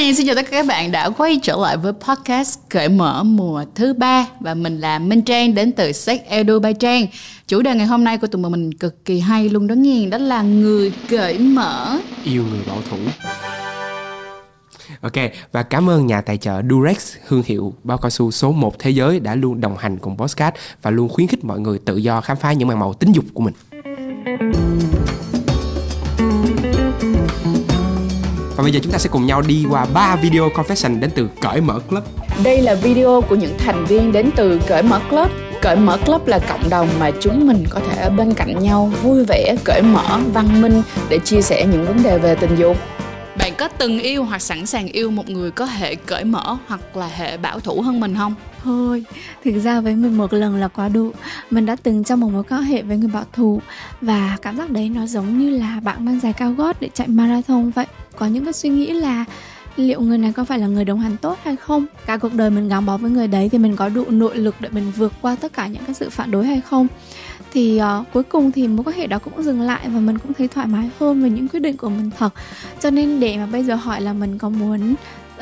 Hi, xin chào tất cả các bạn đã quay trở lại với podcast Cởi mở mùa thứ ba và mình là Minh Trang đến từ Sách Edu by Trang. Chủ đề ngày hôm nay của tụi mình cực kỳ hay luôn đó nghe, đó là người cởi mở. Yêu người bảo thủ. Ok, và cảm ơn nhà tài trợ Durex, thương hiệu bao cao su số 1 thế giới đã luôn đồng hành cùng podcast và luôn khuyến khích mọi người tự do khám phá những màn màu tính dục của mình. Và bây giờ chúng ta sẽ cùng nhau đi qua 3 video confession đến từ Cởi Mở Club. Đây là video của những thành viên đến từ Cởi Mở Club. Cởi Mở Club là cộng đồng mà chúng mình có thể ở bên cạnh nhau vui vẻ, cởi mở, văn minh để chia sẻ những vấn đề về tình dục. Bạn có từng yêu hoặc sẵn sàng yêu một người có hệ cởi mở hoặc là hệ bảo thủ hơn mình không? Thôi, thực ra với mình một lần là quá đủ Mình đã từng trong một mối quan hệ với người bảo thủ Và cảm giác đấy nó giống như là bạn mang giày cao gót để chạy marathon vậy có những cái suy nghĩ là liệu người này có phải là người đồng hành tốt hay không? Cả cuộc đời mình gắn bó với người đấy thì mình có đủ nội lực để mình vượt qua tất cả những cái sự phản đối hay không? Thì uh, cuối cùng thì mối quan hệ đó cũng dừng lại và mình cũng thấy thoải mái hơn về những quyết định của mình thật. Cho nên để mà bây giờ hỏi là mình có muốn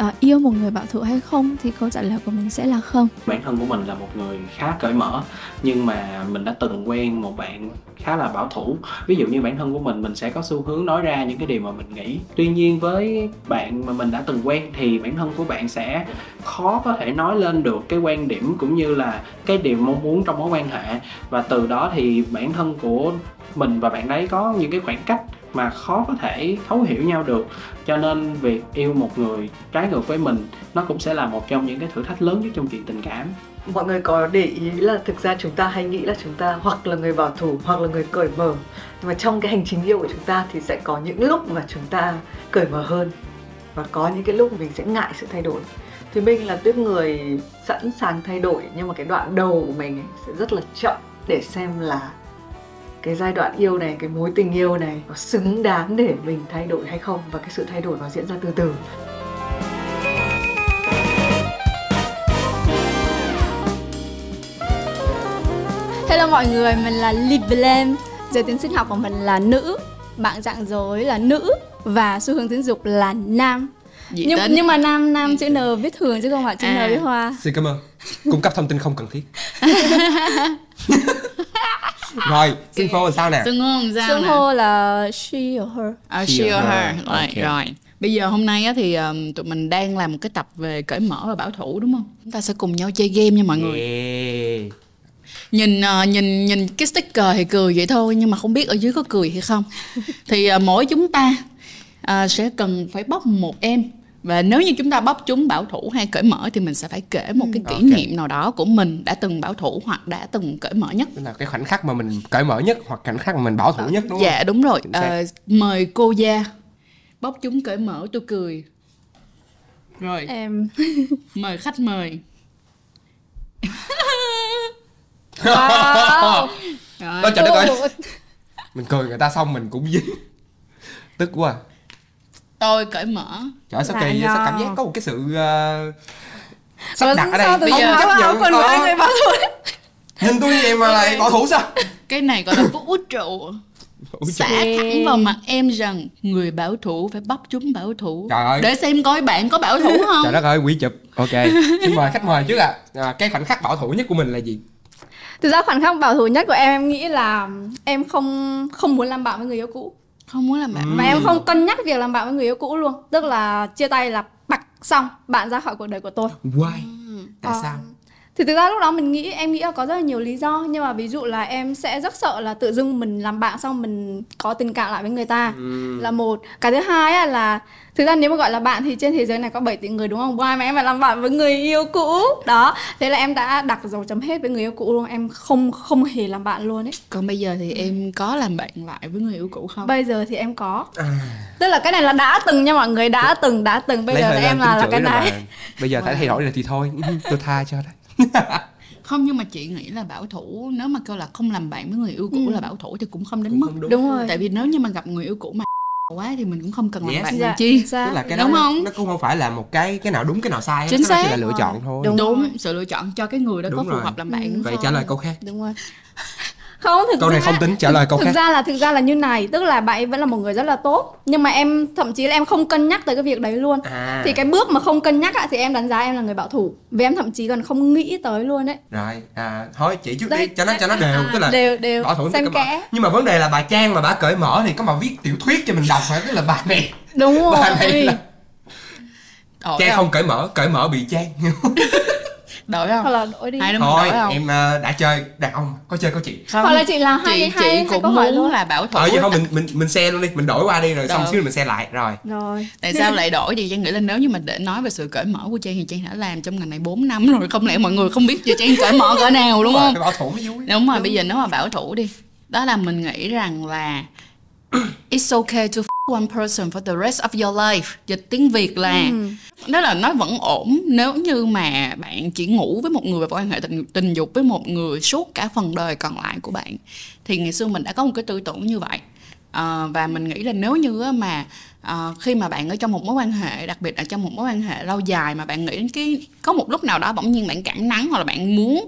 uh, yêu một người bảo thủ hay không thì câu trả lời của mình sẽ là không. Bản thân của mình là một người khá cởi mở nhưng mà mình đã từng quen một bạn khá là bảo thủ. Ví dụ như bản thân của mình mình sẽ có xu hướng nói ra những cái điều mà mình nghĩ. Tuy nhiên với bạn mà mình đã từng quen thì bản thân của bạn sẽ khó có thể nói lên được cái quan điểm cũng như là cái điều mong muốn trong mối quan hệ. Và từ đó thì bản thân của mình và bạn đấy có những cái khoảng cách mà khó có thể thấu hiểu nhau được. Cho nên việc yêu một người trái ngược với mình, nó cũng sẽ là một trong những cái thử thách lớn nhất trong chuyện tình cảm. Mọi người có để ý là thực ra chúng ta hay nghĩ là chúng ta hoặc là người bảo thủ, hoặc là người cởi mở. Nhưng mà trong cái hành trình yêu của chúng ta thì sẽ có những lúc mà chúng ta cởi mở hơn. Và có những cái lúc mình sẽ ngại sự thay đổi. Thì mình là tuyết người sẵn sàng thay đổi, nhưng mà cái đoạn đầu của mình ấy sẽ rất là chậm để xem là cái giai đoạn yêu này cái mối tình yêu này có xứng đáng để mình thay đổi hay không và cái sự thay đổi nó diễn ra từ từ Hello mọi người, mình là Liblem Giới tính sinh học của mình là nữ Bạn dạng dối là nữ Và xu hướng tính dục là nam Dị nhưng, tính. nhưng mà nam nam chữ N viết thường chứ không phải chữ À. N viết hoa Xin cảm ơn. Cung cấp thông tin không cần thiết. Rồi, xin phô là sao nè? Xưng hô sao Xưng nè? hô là she or her À, She she or her. her. Rồi, Ok. rồi. Bây giờ hôm nay á, thì um, tụi mình đang làm một cái tập về cởi mở và bảo thủ đúng không? Chúng ta sẽ cùng nhau chơi game nha mọi người. Yeah. Nhìn ờ, nhìn nhìn cái sticker thì cười vậy thôi nhưng mà không biết ở dưới có cười hay không. thì ờ, mỗi chúng ta ờ, sẽ cần phải bóc một em và nếu như chúng ta bóc chúng bảo thủ hay cởi mở thì mình sẽ phải kể một cái kỷ Ok. niệm nào đó của mình đã từng bảo thủ hoặc đã từng cởi mở nhất. Là cái khoảnh khắc mà mình cởi mở nhất hoặc khoảnh khắc mà mình bảo thủ nhất đúng không? dạ đúng rồi. Ờ, mời cô gia bóc chúng cởi mở tôi cười. Rồi, Em mời khách mời. Wow Rồi. Ôi trời đất ơi. Mình cười người ta xong mình cũng dính. Tức quá. Tôi cởi mở. Trời ơi, sao kỳ vậy? Sao cảm giác có một cái sự uh, sắp đặt ở đây. Bây giờ- quần của Ờ, anh người bảo thủ Nhìn tôi như vậy mà lại bảo thủ sao? Cái này gọi là vũ trụ. Xả thẳng vào mặt em rằng người bảo thủ phải bóc chúng bảo thủ Trời ơi. để xem coi bạn có bảo thủ không Trời đất ơi, quý chụp. Ok. Xin mời khách mời trước ạ. À, cái khoảnh khắc bảo thủ nhất của mình là gì? Thực ra khoảnh khắc bảo thủ nhất của em em nghĩ là em không không muốn làm bạn với người yêu cũ không muốn làm bạn Mà em không cân nhắc việc làm bạn với người yêu cũ luôn. Tức là chia tay là bạch xong bạn ra khỏi cuộc đời của tôi. Why? Tại Ờ, sao? Thì thực ra lúc đó mình nghĩ em nghĩ là có rất là nhiều lý do. Nhưng mà ví dụ là em sẽ rất sợ là tự dưng mình làm bạn xong mình có tình cảm lại với người ta là một. Cái thứ hai á là thực ra nếu mà gọi là bạn thì trên thế giới này có 7 tỷ người đúng không? Why mà em phải làm bạn với người yêu cũ? Đó. Thế là em đã đặt dấu chấm hết với người yêu cũ luôn. Em không không hề làm bạn luôn ấy. Còn bây giờ thì em có làm bạn lại với người yêu cũ không? Bây giờ thì em có. À, tức là cái này là đã từng nha mọi người đã từng đã từng. Bây lấy giờ là em là là cái này. Bây giờ phải thay đổi rồi thì thôi. Tôi tha cho đấy. không nhưng mà chị nghĩ là bảo thủ nếu mà kêu là không làm bạn với người yêu cũ là bảo thủ thì cũng không đến Cũng mức không đúng. đúng rồi tại vì nếu như mà gặp người yêu cũ mà quá thì mình cũng không cần làm Yes. bạn Dạ, làm chi xác. Tức là cái Đúng đó không? nó cũng không phải là một cái cái nào đúng cái nào sai hết. Chính Nó chỉ xác. là lựa chọn thôi. Đúng. đúng rồi. sự lựa chọn cho cái người đó có Đúng phù rồi. hợp làm bạn Ừ. Vậy trả lời câu khác. đúng rồi không thực câu này ra, không tính trả lời câu thực khác. ra là thực ra là như này tức là bạn ấy vẫn là một người rất là tốt nhưng mà em thậm chí là em không cân nhắc tới cái việc đấy luôn. À. Thì cái bước mà không cân nhắc á, thì em đánh giá em là người bảo thủ vì em thậm chí còn không nghĩ tới luôn đấy rồi à thôi chỉ trước Đấy, đi cho nó cho nó đều à, tức là đều đều. bảo thủ mở. kẽ. Nhưng mà vấn đề là bà trang mà bà cởi mở thì có mà viết tiểu thuyết cho mình đọc phải tức là bà này đúng rồi. bà này là trang không cởi mở cởi mở bị trang đổi không? Hoặc là đổi đi. Hai đứa mình thôi đổi không? em ờ, đã chơi. Đàn ông có chơi có chị. Không hoặc là chị là hai chị hai chị cũng muốn luôn. là bảo thủ ờ vậy thôi mình mình mình xe luôn đi. Mình đổi qua đi rồi xong Được. xíu mình xe lại. Rồi. Rồi. Tại sao lại đổi thì trang nghĩ là nếu như mà để nói về sự cởi mở của trang thì trang đã làm trong ngành này 4 năm rồi. Không lẽ mọi người không biết cho trang cởi mở cỡ nào đúng không? bảo thủ mới vui. Đúng rồi bây giờ nếu mà bảo thủ đi đó là mình nghĩ rằng là it's okay to one person for the rest of your life. Dịch tiếng việt là đó là nó vẫn ổn nếu như mà bạn chỉ ngủ với một người và quan hệ tình, tình dục với một người suốt cả phần đời còn lại của bạn. Thì ngày xưa mình đã có một cái tư tưởng như vậy. Ờ, và mình nghĩ là nếu như mà ờ, khi mà bạn ở trong một mối quan hệ đặc biệt là trong một mối quan hệ lâu dài mà bạn nghĩ đến cái có một lúc nào đó bỗng nhiên bạn cảm nắng hoặc là bạn muốn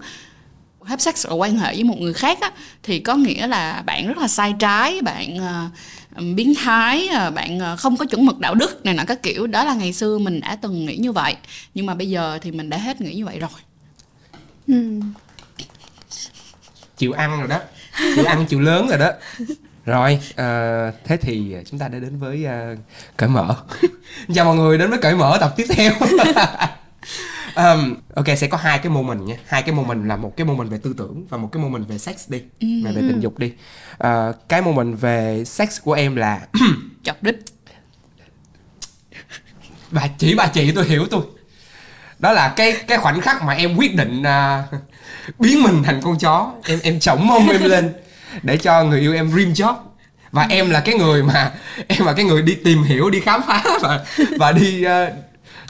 have sex or quan hệ với một người khác á, thì có nghĩa là bạn rất là sai trái bạn ờ, biến thái ờ, bạn ờ, không có chuẩn mực đạo đức này nọ các kiểu. Đó là ngày xưa mình đã từng nghĩ như vậy. Nhưng mà bây giờ thì mình đã hết nghĩ như vậy rồi. Ừ. chịu ăn rồi đó. Chịu ăn chịu lớn rồi đó. Rồi ờ, thế thì chúng ta đã đến với ờ, cởi mở. Chào mọi người đến với cởi mở tập tiếp theo um, ok sẽ có hai cái moment nha. Hai cái moment là một cái moment về tư tưởng và một cái moment về sex đi về về tình dục đi. Ờ, cái moment về sex của em là chọc đích bà chỉ bà chị tôi hiểu tôi. Đó là cái cái khoảnh khắc mà em quyết định à, biến mình thành con chó. Em em chổng mông em lên để cho người yêu em dream job. Và em là cái người mà em là cái người đi tìm hiểu đi khám phá và và đi à,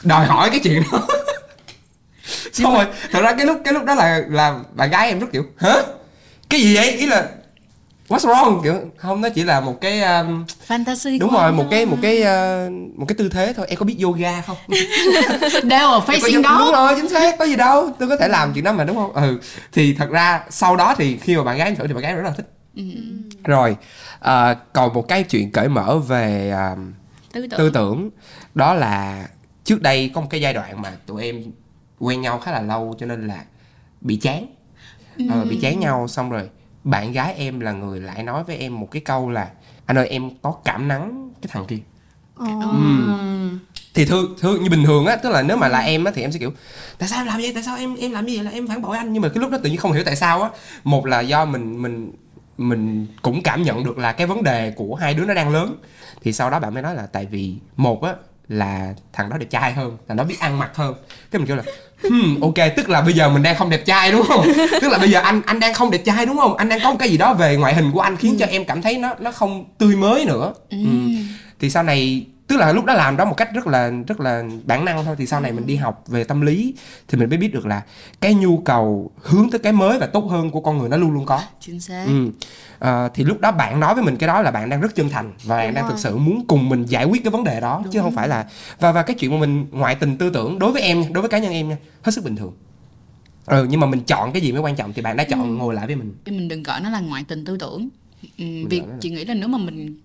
đòi hỏi cái chuyện đó xong rồi thật ra cái lúc cái lúc đó là là bạn gái em rất kiểu hả? Cái gì vậy? Ý là what's wrong? Kiểu không nó chỉ là một cái um, fantasy đúng rồi một thôi. cái một cái ờ, một cái tư thế thôi. Em có biết yoga không? Đều ở facing đó. Đúng rồi chính xác có gì đâu. Tôi có thể làm chuyện đó mà đúng không? Ừ thì thật ra sau đó thì khi mà bạn gái em thử thì bạn gái em rất là thích. Ừ. rồi ờ, còn một cái chuyện cởi mở về ờ, tư tưởng. tư tưởng đó là trước đây có một cái giai đoạn mà tụi em quen nhau khá là lâu cho nên là bị chán. Ờ, bị chán nhau xong rồi bạn gái em là người lại nói với em một cái câu là anh ơi em có cảm nắng cái thằng kia. Ờ. thì thương thương như bình thường á tức là nếu mà là em á thì em sẽ kiểu tại sao em làm vậy? Tại sao em em làm như vậy? Là em phản bội anh. Nhưng mà cái lúc đó tự nhiên không hiểu tại sao á một là do mình mình mình cũng cảm nhận được là cái vấn đề của hai đứa nó đang lớn. Thì sau đó bạn mới nói là tại vì một á là thằng đó đẹp trai hơn thằng đó biết ăn mặc hơn. Cái mình kêu là hmm, ok tức là bây giờ mình đang không đẹp trai đúng không? Tức là bây giờ anh anh đang không đẹp trai đúng không? Anh đang có một cái gì đó về ngoại hình của anh khiến cho em cảm thấy nó nó không tươi mới nữa. Ừ. thì sau này tức là lúc đó làm đó một cách rất là rất là bản năng thôi. Thì sau này mình đi học về tâm lý thì mình mới biết được là cái nhu cầu hướng tới cái mới và tốt hơn của con người nó luôn luôn có. Chính xác. Ừ. Ờ, thì lúc đó bạn nói với mình cái đó là bạn đang rất chân thành và bạn Đúng đang rồi. thực sự muốn cùng mình giải quyết cái vấn đề đó chứ không phải là và và cái chuyện mà mình ngoại tình tư tưởng đối với em đối với cá nhân em nha hết sức bình thường. Ừ nhưng mà mình chọn cái gì mới quan trọng thì bạn đã chọn ngồi lại với mình. Mình đừng gọi nó là ngoại tình tư tưởng. Ừ, việc là- chị nghĩ là nếu mà mình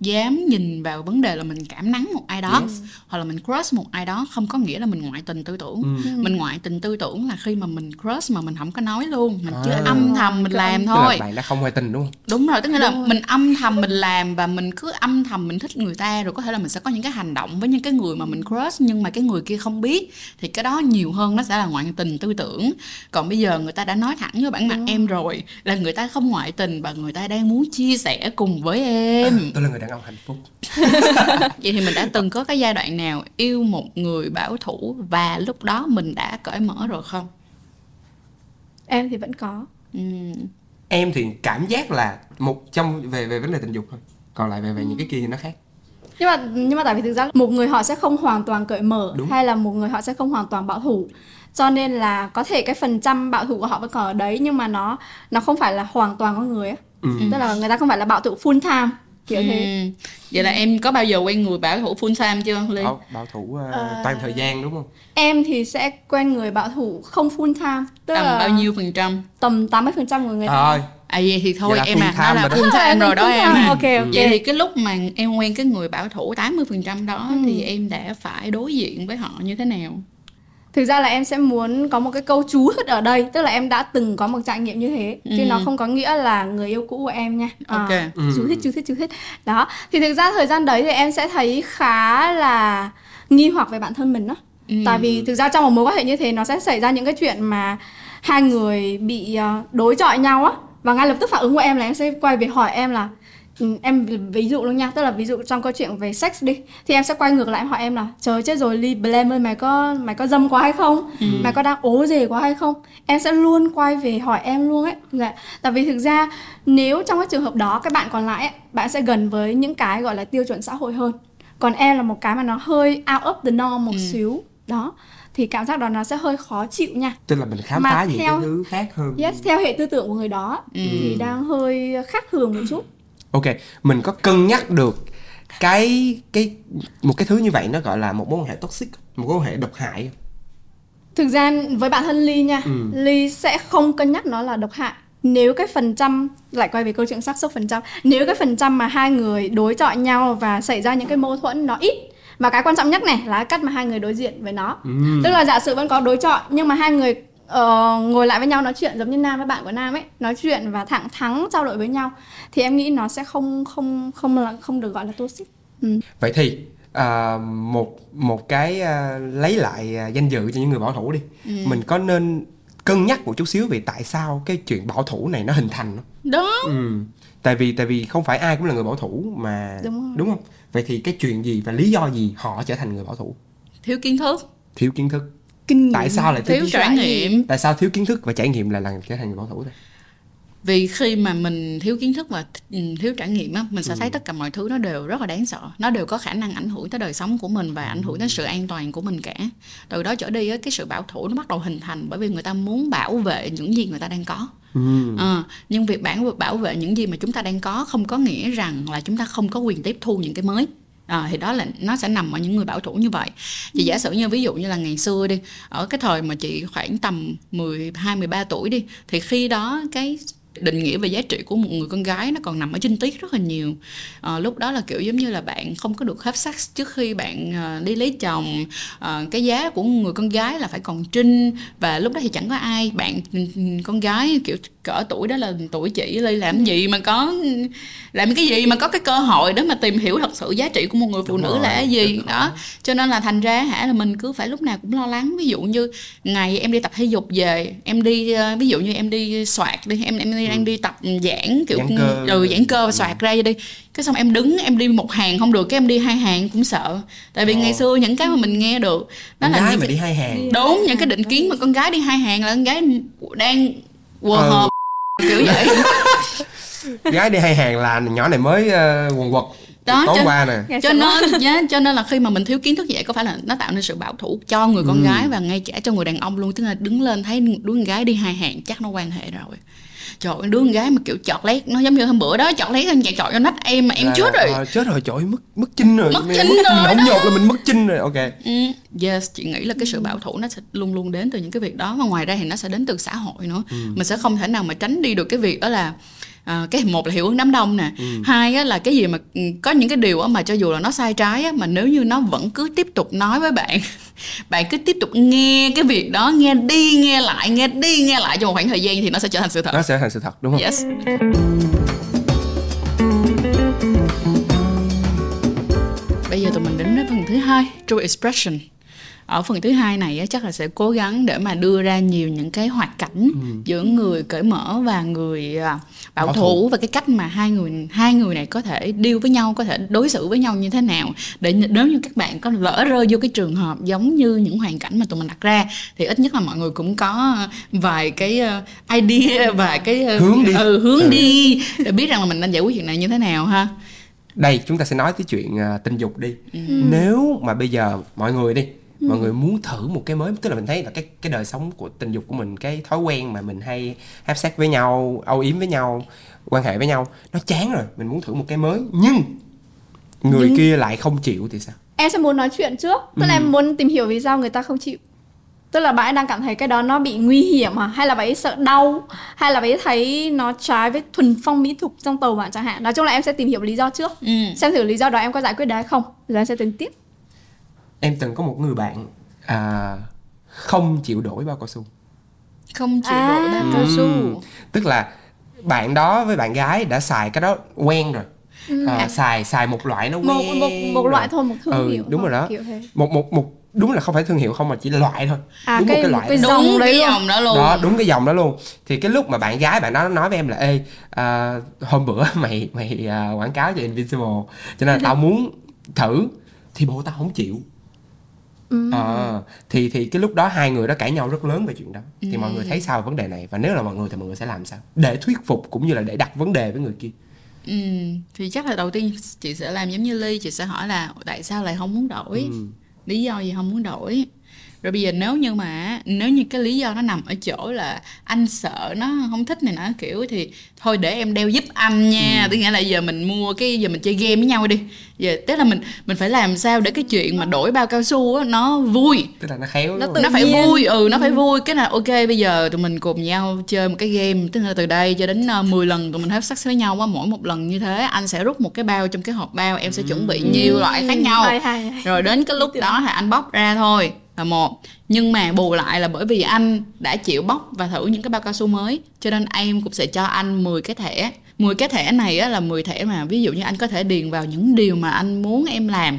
dám nhìn vào vấn đề là mình cảm nắng một ai đó hoặc là mình crush một ai đó không có nghĩa là mình ngoại tình tư tưởng. Ừ. mình ngoại tình tư tưởng là khi mà mình crush mà mình không có nói luôn mình chỉ À. âm thầm mình làm tức thôi. Là bạn đã không ngoại tình đúng không? Đúng rồi tức nghĩa là mình âm thầm mình làm và mình cứ âm thầm mình thích người ta rồi có thể là mình sẽ có những cái hành động với những cái người mà mình crush nhưng mà cái người kia không biết thì cái đó nhiều hơn nó sẽ là ngoại tình tư tưởng. Còn bây giờ người ta đã nói thẳng với bản mặt em rồi là người ta không ngoại tình và người ta đang muốn chia sẻ cùng với em. Tôi là người đàn ông hạnh phúc. Vậy thì mình đã từng có cái giai đoạn nào yêu một người bảo thủ và lúc đó mình đã cởi mở rồi không? Em thì vẫn có. Ừm, em thì cảm giác là một trong về về vấn đề tình dục thôi. Còn lại về về những cái kia thì nó khác. Nhưng mà nhưng mà tại vì thực ra một người họ sẽ không hoàn toàn cởi mở Đúng. hay là một người họ sẽ không hoàn toàn bảo thủ. Cho nên là có thể cái phần trăm bảo thủ của họ vẫn còn ở đấy nhưng mà nó nó không phải là hoàn toàn con người á. Ừ. tức là người ta không phải là bảo thủ full time kiểu thế. Ừm. vậy là em có bao giờ quen người bảo thủ full time chưa Ly? bảo, bảo thủ uh, toàn thời gian đúng không? Em thì sẽ quen người bảo thủ không full time tức tầm là bao nhiêu phần trăm? Tầm 80% của người ta. Trời ơi, à vậy thì thôi Vậy em à nó là full time rồi đó em. ok ok. Vậy thì cái lúc mà em quen cái người bảo thủ 80% đó Ừ. thì em đã phải đối diện với họ như thế nào thực ra là em sẽ muốn có một cái câu chú hết ở đây tức là em đã từng có một trải nghiệm như thế chứ Ừ. nó không có nghĩa là người yêu cũ của em nha À, Ok. Ừ. chú thích chú thích chú thích đó thì thực ra thời gian đấy thì em sẽ thấy khá là nghi hoặc về bản thân mình đó Ừ. tại vì thực ra trong một mối quan hệ như thế nó sẽ xảy ra những cái chuyện mà hai người bị ờ, đối chọi nhau á và ngay lập tức phản ứng của em là em sẽ quay về hỏi em là ừ, em ví dụ luôn nha tức là ví dụ trong câu chuyện về sex đi thì em sẽ quay ngược lại hỏi em là trời chết rồi Ly Blame ơi mày có mày có dâm quá hay không? Mày có đang ố dề quá hay không? Em sẽ luôn quay về hỏi em luôn ấy. Dạ. tại vì thực ra nếu trong cái trường hợp đó các bạn còn lại ấy, bạn sẽ gần với những cái gọi là tiêu chuẩn xã hội hơn. Còn em là một cái mà nó hơi out of the norm một Ừ. xíu đó thì cảm giác đó nó sẽ hơi khó chịu nha. Tức là mình khám Mà phá những theo- cái thứ khác hơn. Yes theo hệ tư tưởng của người đó Ừ. thì đang hơi khác thường một chút ok mình có cân nhắc được cái cái một cái thứ như vậy nó gọi là một mối quan hệ toxic một mối quan hệ độc hại thực ra với bản thân ly nha Ừ. ly sẽ không cân nhắc nó là độc hại nếu cái phần trăm lại quay về câu chuyện xác suất phần trăm nếu cái phần trăm mà hai người đối chọi nhau và xảy ra những cái mâu thuẫn nó ít và cái quan trọng nhất này là cách mà hai người đối diện với nó Ừm. tức là giả sử vẫn có đối chọi nhưng mà hai người ờ, ngồi lại với nhau nói chuyện giống như nam với bạn của nam ấy nói chuyện và thẳng thắn trao đổi với nhau thì em nghĩ nó sẽ không không không là không được gọi là toxic ừ. vậy thì à, một một cái à, lấy lại à, danh dự cho những người bảo thủ đi Ừ. mình có nên cân nhắc một chút xíu về tại sao cái chuyện bảo thủ này nó hình thành không? đó Ừ. Tại vì tại vì không phải ai cũng là người bảo thủ mà Đúng rồi. không? Vậy thì cái chuyện gì và lý do gì họ trở thành người bảo thủ? thiếu kiến thức Thiếu kiến thức. Kinh nghiệm Tại sao lại thiếu, thiếu trải nghiệm. Tại sao thiếu kiến thức và trải nghiệm lại là trở thành người bảo thủ đây? vì khi mà mình thiếu kiến thức và ừ, thiếu trải nghiệm á mình sẽ thấy tất cả mọi thứ nó đều rất là đáng sợ. Nó đều có khả năng ảnh hưởng tới đời sống của mình và ảnh hưởng đến sự an toàn của mình cả. Từ đó trở đi á cái sự bảo thủ nó bắt đầu hình thành bởi vì người ta muốn bảo vệ những gì người ta đang có. Ừ. Ờ, nhưng việc bảo bảo vệ những gì mà chúng ta đang có không có nghĩa rằng là chúng ta không có quyền tiếp thu những cái mới À, thì đó là nó sẽ nằm ở những người bảo thủ như vậy. Chị giả sử như ví dụ như là ngày xưa đi ở cái thời mà chị khoảng tầm 12 13 tuổi đi thì khi đó cái định nghĩa về giá trị của một người con gái nó còn nằm ở trinh tiết rất là nhiều. À, lúc đó là kiểu giống như là bạn không có được have sex trước khi bạn à, đi lấy chồng. À, cái giá của người con gái là phải còn trinh và lúc đó thì chẳng có ai. Bạn ừ, con gái kiểu cỡ tuổi đó là tuổi chị ly làm gì mà có làm cái gì mà có cái cơ hội để mà tìm hiểu thật sự giá trị của một người phụ Đúng nữ rồi, là cái gì. đó cho nên là thành ra hả là mình cứ phải lúc nào cũng lo lắng. Ví dụ như ngày em đi tập thể dục về em đi ví dụ như em đi soạt đi em em đi, đang đi tập giãn kiểu Giãn cơ. ừ, giãn cơ và soạt ra đi cái xong em đứng em đi một hàng không được cái em đi hai hàng cũng sợ tại vì Ồ. ngày xưa những cái mà mình nghe được đó Con là gái những mà cái- đi hai hàng. đúng những cái định kiến mà con gái đi hai hàng là con gái đang quờ Ừ. hợp kiểu vậy Gái đi hai hàng là nhỏ này mới uh, quần quật Đó, tối cho- qua nè. Cho nên yeah, cho nên là khi mà mình thiếu kiến thức vậy có phải là nó tạo nên sự bảo thủ cho người con Ừ. gái và ngay cả cho người đàn ông luôn tức là đứng lên thấy đứa con gái đi hai hàng chắc nó quan hệ rồi trời ơi, đứa con gái mà kiểu chọt lét nó giống như hôm bữa đó chọt lét anh chạy chọt cho nách em mà em Là- chết rồi ờ, chết rồi trời mất mất chinh rồi. Mất chinh mất rồi Không đó. nhột là mình mất chinh rồi. Ok. Ừ, yes chị nghĩ là cái sự bảo thủ nó sẽ luôn luôn đến từ những cái việc đó và ngoài ra thì nó sẽ đến từ xã hội nữa Ừ. mình sẽ không thể nào mà tránh đi được cái việc đó là à, cái một là hiệu ứng đám đông nè Ừ. hai á, là cái gì mà ừ, có những cái điều á, mà cho dù là nó sai trái á, mà nếu như nó vẫn cứ tiếp tục nói với bạn bạn cứ tiếp tục nghe cái việc đó nghe đi nghe lại nghe đi nghe lại trong một khoảng thời gian thì nó sẽ trở thành sự thật Nó sẽ thành sự thật đúng không? yes bây giờ tụi mình đến với phần thứ hai true expression ở phần thứ hai này á, chắc là sẽ cố gắng để mà đưa ra nhiều những cái hoạt cảnh giữa người cởi mở và người à, bảo, Bảo thủ, thủ. và cái cách mà hai người hai người này có thể deal với nhau có thể đối xử với nhau như thế nào để nếu như các bạn có lỡ rơi vô cái trường hợp giống như những hoàn cảnh mà tụi mình đặt ra thì ít nhất là mọi người cũng có vài cái ờ, idea và cái ờ, Hướng đi. ừ, hướng Ừ. đi để biết rằng là mình nên giải quyết chuyện này như thế nào ha Đây chúng ta sẽ nói tới chuyện à, tình dục đi. Nếu mà bây giờ mọi người đi mọi người muốn thử một cái mới tức là mình thấy là cái cái đời sống của tình dục của mình cái thói quen mà mình hay have sex với nhau âu yếm với nhau quan hệ với nhau nó chán rồi. Mình muốn thử một cái mới nhưng người Nhưng- kia lại không chịu thì sao? Em sẽ muốn nói chuyện trước. Tức là Ừ. em muốn tìm hiểu vì sao người ta không chịu. Tức là bạn ấy đang cảm thấy cái đó nó bị nguy hiểm à hay là bạn ấy sợ đau? Hay là bạn ấy thấy nó trái với thuần phong mỹ tục trong tàu bạn chẳng hạn? Nói chung là em sẽ tìm hiểu lý do trước. Ừ. xem thử lý do đó em có giải quyết được hay không. Rồi em sẽ tính tiếp em từng có một người bạn à, không chịu đổi bao cao su. Không chịu À. đổi bao cao su. Ừm, tức là bạn đó với bạn gái đã xài cái đó quen rồi. À, xài xài một loại nó một quen một một rồi. loại thôi một thương Ừ, hiệu đúng thôi, rồi đó. kiểu thế. Một một một đúng là không phải thương hiệu không mà chỉ là loại thôi. À đúng cái, một cái một loại cái đó. dòng đúng đấy cái luôn. dòng đó luôn. Đó đúng cái dòng đó luôn. Thì cái lúc mà bạn gái bạn đó nói với em là ê à, hôm bữa mày mày à, quảng cáo cho Invincible cho nên là tao muốn thử. Thì bộ tao không chịu Ừ. Ờ, thì thì cái lúc đó hai người đó cãi nhau rất lớn về chuyện đó thì mọi người thấy sao về vấn đề này và nếu là mọi người thì mọi người sẽ làm sao để thuyết phục cũng như là để đặt vấn đề với người kia ừ. thì chắc là đầu tiên chị sẽ làm giống như ly chị sẽ hỏi là tại sao lại không muốn đổi ừ. lý do gì không muốn đổi rồi bây giờ nếu như mà nếu như cái lý do nó nằm ở chỗ là anh sợ nó không thích này nọ kiểu thì thôi để em đeo giúp anh nha. Tức nghĩa là giờ mình mua cái giờ mình chơi game với nhau đi. Giờ tức là mình mình phải làm sao để cái chuyện mà đổi bao cao su á nó vui. Tức là nó khéo Nó nó phải nhiên. vui ừ nó phải vui. Cái là ok bây giờ tụi mình cùng nhau chơi một cái game tức là từ đây cho đến uh, 10 lần tụi mình have sex với nhau á mỗi một lần như thế anh sẽ rút một cái bao trong cái hộp bao em sẽ chuẩn bị nhiều loại khác nhau. Hay, hay, hay. rồi đến cái lúc đó thì anh bóc ra thôi là một. Nhưng mà bù lại là bởi vì anh đã chịu bóc và thử những cái bao cao su mới cho nên em cũng sẽ cho anh 10 cái thẻ. 10 cái thẻ này á là 10 thẻ mà ví dụ như anh có thể điền vào những điều mà anh muốn em làm.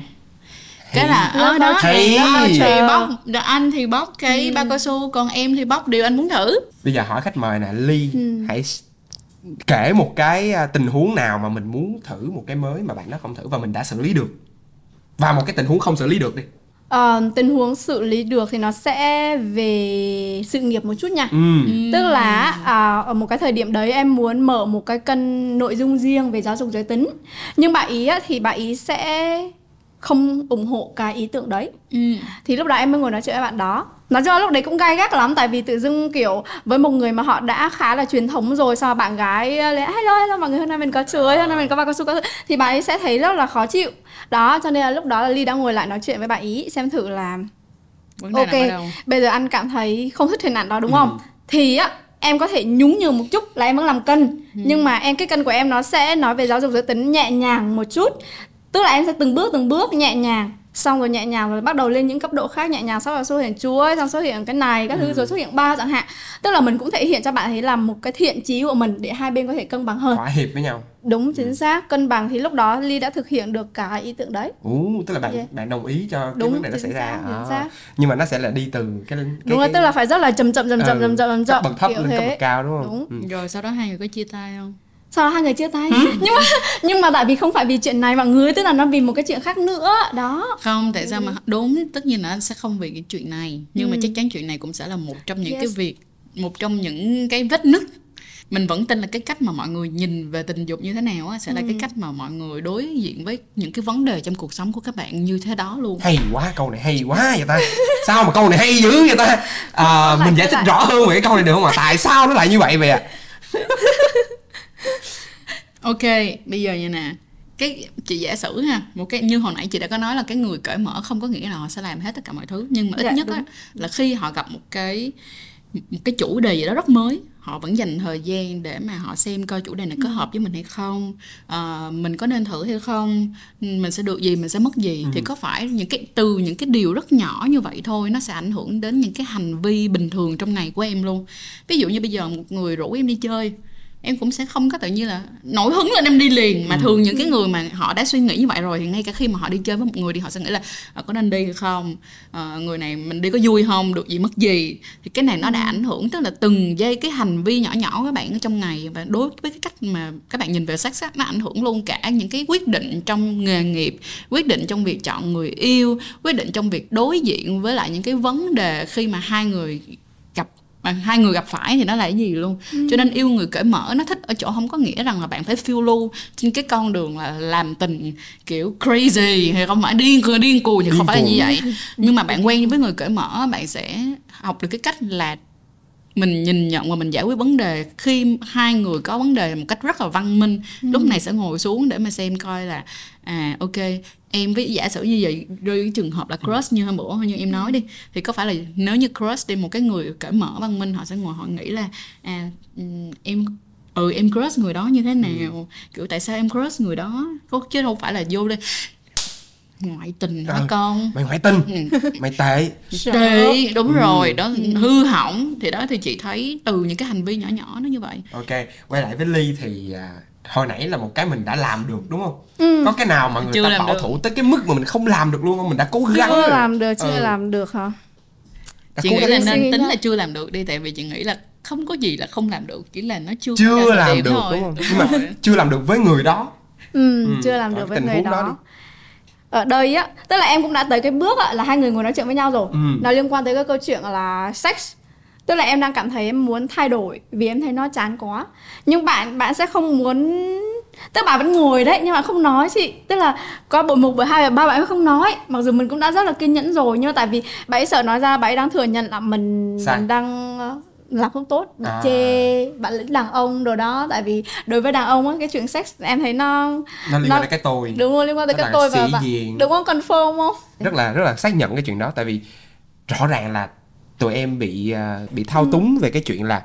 Cái là ở đó Hay. đó. thì bóc anh thì bóc cái bao cao su còn em thì bóc điều anh muốn thử. Bây giờ hỏi khách mời nè ly Ừ. hãy kể một cái à, tình huống nào mà mình muốn thử một cái mới mà bạn đó không thử và mình đã xử lý được. Và một cái tình huống không xử lý được đi Ờ, tình huống xử lý được thì nó sẽ về sự nghiệp một chút nha. Ừ. tức là à, ở một cái thời điểm đấy em muốn mở một cái kênh nội dung riêng về giáo dục giới tính. Nhưng bà ý á, thì bà ý sẽ không ủng hộ cái ý tưởng đấy. Ừ. thì lúc đó em mới ngồi nói chuyện với bạn đó nói chung là lúc đấy cũng gai gắt lắm tại vì tự dưng kiểu với một người mà họ đã khá là truyền thống rồi sao bạn gái lại hello hello mọi người hôm nay mình có chuối hôm nay mình có bao cao su có thì bà ấy sẽ thấy rất là khó chịu. Đó cho nên là lúc đó là ly đã ngồi lại nói chuyện với bà ý xem thử là ok đâu bây giờ anh cảm thấy không thích hình ảnh đó đúng Ừ. không thì á em có thể nhúng nhường một chút là em vẫn làm cân. Nhưng mà em cái cân của em nó sẽ nói về giáo dục giới tính nhẹ nhàng một chút. Tức là em sẽ từng bước từng bước nhẹ nhàng xong rồi nhẹ nhàng rồi bắt đầu lên những cấp độ khác nhẹ nhàng sau đó xuất hiện chuối xong xuất hiện cái này các thứ rồi xuất hiện ba chẳng hạn. Tức là mình cũng thể hiện cho bạn thấy là một cái thiện chí của mình để hai bên có thể cân bằng hơn. Thỏa hiệp với nhau. Đúng chính xác. Cân bằng thì lúc đó ly đã thực hiện được cái ý tưởng đấy. Ú, tức là bạn Yeah. bạn đồng ý cho cái Đúng, vấn đề nó xảy ra. xác, chính À. xác. nhưng mà nó sẽ là đi từ cái, cái đúng rồi cái- tức là phải rất là chậm chậm chậm chậm Ừ, chậm chậm chậm chậm bậc thấp lên cấp bậc cao đúng không? Đúng. Ừ. rồi sau đó hai người có chia tay không sau đó hai người chia tay? Nhưng mà nhưng mà tại vì không phải vì chuyện này mọi người tức là nó vì một cái chuyện khác nữa. Đó. Không tại sao mà đúng tất nhiên là anh sẽ không vì cái chuyện này. Nhưng mà chắc chắn chuyện này cũng sẽ là một trong những cái Yes. việc một trong những cái vết nứt. Mình vẫn tin là cái cách mà mọi người nhìn về tình dục như thế nào á sẽ là cái cách mà mọi người đối diện với những cái vấn đề trong cuộc sống của các bạn như thế đó luôn. Hay quá câu này hay quá vậy ta. Sao mà câu này hay dữ vậy ta? À, mình giải thích rõ hơn về cái câu này được không ạ? Tại sao nó lại như vậy vậy ạ ok bây giờ như nè. Cái chị giả sử ha một cái như hồi nãy chị đã có nói là cái người cởi mở không có nghĩa là họ sẽ làm hết tất cả mọi thứ nhưng mà ít Dạ, nhất á, là khi họ gặp một cái một cái chủ đề gì đó rất mới họ vẫn dành thời gian để mà họ xem coi chủ đề này có hợp với mình hay không Ờ, mình có nên thử hay không mình sẽ được gì mình sẽ mất gì. Thì có phải những cái từ những cái điều rất nhỏ như vậy thôi nó sẽ ảnh hưởng đến những cái hành vi bình thường trong ngày của em luôn. Ví dụ như bây giờ một người rủ em đi chơi em cũng sẽ không có tự nhiên là nổi hứng lên em đi liền. Mà thường những cái người mà họ đã suy nghĩ như vậy rồi thì ngay cả khi mà họ đi chơi với một người thì họ sẽ nghĩ là "Ờ, có nên đi hay không? Ờ, người này mình đi có vui không? Được gì mất gì? Thì cái này nó đã ảnh hưởng tức là từng giây cái hành vi nhỏ nhỏ của các bạn ở trong ngày. Và đối với cái cách mà các bạn nhìn về sex á, nó ảnh hưởng luôn cả những cái quyết định trong nghề nghiệp quyết định trong việc chọn người yêu quyết định trong việc đối diện với lại những cái vấn đề khi mà hai người gặp mà hai người gặp phải thì nó là cái gì luôn? Cho nên yêu người cởi mở nó thích ở chỗ không có nghĩa rằng là bạn phải phiêu lưu trên cái con đường là làm tình kiểu crazy hay không phải điên cười điên cuồng thì không Điên phải là như vậy. Nhưng mà bạn quen với người cởi mở bạn sẽ học được cái cách là mình nhìn nhận và mình giải quyết vấn đề khi hai người có vấn đề một cách rất là văn minh ừ. lúc này sẽ ngồi xuống để mà xem coi là à ok em với giả sử như vậy rơi cái trường hợp là crush như hôm bữa như em nói đi thì có phải là nếu như crush đi một cái người cởi mở văn minh họ sẽ ngồi họ nghĩ là à em ừ em crush người đó như thế nào ừ. kiểu tại sao em crush người đó chứ đâu phải là vô đây ngoại tình hả à, con mày ngoại tình ừ. mày tệ tệ đúng ừ. rồi đó ừ. hư hỏng thì đó thì chị thấy từ những cái hành vi nhỏ nhỏ nó như vậy ok quay lại với ly thì à, hồi nãy là một cái mình đã làm được đúng không ừ. có cái nào mà người chưa ta bảo được. thủ tới cái mức mà mình không làm được luôn không mình đã cố gắng chưa làm được chưa ừ. làm được hả đã chị nghĩ là nên tính là chưa làm được đi tại vì chị nghĩ là không có gì là không làm được chỉ là nó chưa chưa làm được thôi. đúng không nhưng mà chưa làm được với người đó ừ, ừ. chưa làm được với người đó, đó ở đây á tức là em cũng đã tới cái bước á, là hai người ngồi nói chuyện với nhau rồi. Ừ. nó liên quan tới cái câu chuyện là sex. Tức là em đang cảm thấy em muốn thay đổi vì em thấy nó chán quá. Nhưng bạn bạn sẽ không muốn tức là bạn vẫn ngồi đấy nhưng mà không nói chị. Tức là có bộ một bộ hai và ba bạn không nói. Mặc dù mình cũng đã rất là kiên nhẫn rồi nhưng mà tại vì bạn ấy sợ nói ra bạn ấy đang thừa nhận là mình mình đang làm không tốt bạn à. chê bạn lĩnh đàn ông đồ đó. Tại vì đối với đàn ông á cái chuyện sex em thấy nó nó liên quan tới cái tôi. Đúng không liên quan tới cái tôi và bạn đúng không? Confirm không? Rất là rất là xác nhận cái chuyện đó. Tại vì rõ ràng là tụi em bị uh, bị thao túng ừ. về cái chuyện là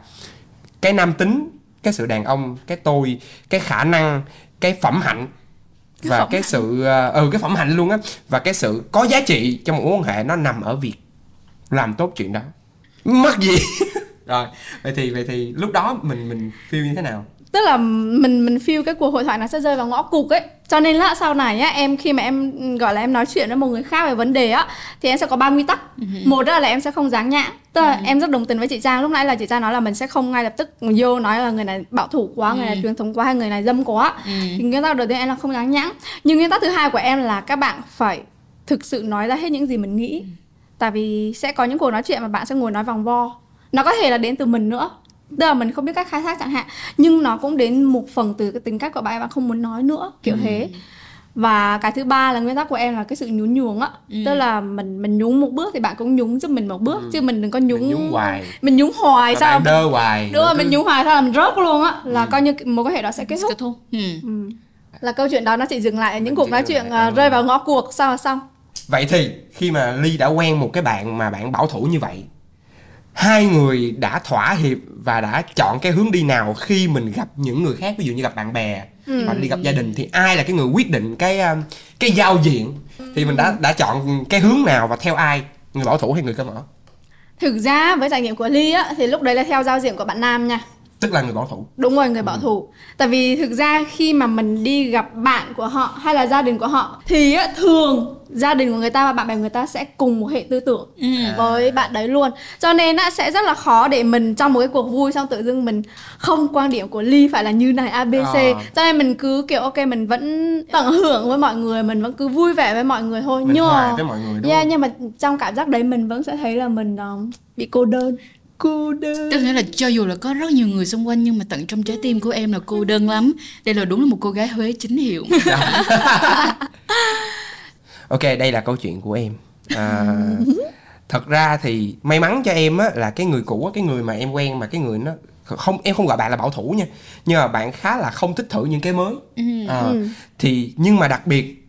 cái nam tính cái sự đàn ông cái tôi cái khả năng cái phẩm hạnh và cái, cái sự uh, ừ cái phẩm hạnh luôn á. Và cái sự có giá trị trong một mối quan hệ nó nằm ở việc làm tốt chuyện đó. Mất gì rồi vậy thì vậy thì lúc đó mình mình feel như thế nào tức là mình mình feel cái cuộc hội thoại nó sẽ rơi vào ngõ cụt ấy cho nên là sau này á em khi mà em gọi là em nói chuyện với một người khác về vấn đề á thì em sẽ có ba nguyên tắc uh-huh. một đó là em sẽ không dáng nhãn tức là uh-huh. em rất đồng tình với chị trang lúc nãy là chị trang nói là mình sẽ không ngay lập tức vô nói là người này bảo thủ quá uh-huh. người này truyền thống quá hay người này dâm quá uh-huh. thì nguyên tắc đầu tiên em là không dáng nhãn nhưng nguyên tắc thứ hai của em là các bạn phải thực sự nói ra hết những gì mình nghĩ uh-huh. tại vì sẽ có những cuộc nói chuyện mà bạn sẽ ngồi nói vòng vo nó có thể là đến từ mình nữa tức là mình không biết cách khai thác chẳng hạn nhưng nó cũng đến một phần từ cái tính cách của bạn bạn không muốn nói nữa kiểu ừ. thế và cái thứ ba là nguyên tắc của em là cái sự nhún nhường á ừ. tức là mình mình nhún một bước thì bạn cũng nhún giúp mình một bước ừ. chứ mình đừng có nhún mình nhún hoài mình nhún hoài sao mình đơ hoài đúng rồi mình nhún hoài sao làm rớt luôn á là ừ. coi như một cái hệ đó sẽ kết thúc, kết thúc. Ừ. Ừ. là câu chuyện đó nó chỉ dừng lại ở những cuộc nói chuyện lại. Uh, rơi vào ngõ cuộc sau là xong vậy thì khi mà ly đã quen một cái bạn mà bạn bảo thủ như vậy hai người đã thỏa hiệp và đã chọn cái hướng đi nào khi mình gặp những người khác ví dụ như gặp bạn bè ừ. hoặc đi gặp gia đình thì ai là cái người quyết định cái um, cái giao diện? Thì mình đã đã chọn cái hướng nào và theo ai? Người bảo thủ hay người cởi mở? Thực ra với trải nghiệm của ly á thì lúc đấy là theo giao diện của bạn nam nha tức là người bảo thủ. Đúng rồi người bảo ừ. thủ. Tại vì thực ra khi mà mình đi gặp bạn của họ hay là gia đình của họ thì thường gia đình của người ta và bạn bè người ta sẽ cùng một hệ tư tưởng ừ. với bạn đấy luôn. Cho nên á sẽ rất là khó để mình trong một cái cuộc vui xong tự dưng mình không quan điểm của ly phải là như này abc à. cho nên mình cứ kiểu ok mình vẫn tận hưởng với mọi người mình vẫn cứ vui vẻ với mọi người thôi. Mình nhưng mà với mọi người đúng yeah, nhưng mà trong cảm giác đấy mình vẫn sẽ thấy là mình uh, bị cô đơn cô đơn. Tức nghĩa là cho dù là có rất nhiều người xung quanh nhưng mà tận trong trái tim của em là cô đơn lắm. Đây là đúng là một cô gái huế chính hiệu. Ok đây là câu chuyện của em. À, thật ra thì may mắn cho em á là cái người cũ á cái người mà em quen mà cái người nó không em không gọi bạn là bảo thủ nha nhưng mà bạn khá là không thích thử những cái mới. Ừ. à, thì nhưng mà đặc biệt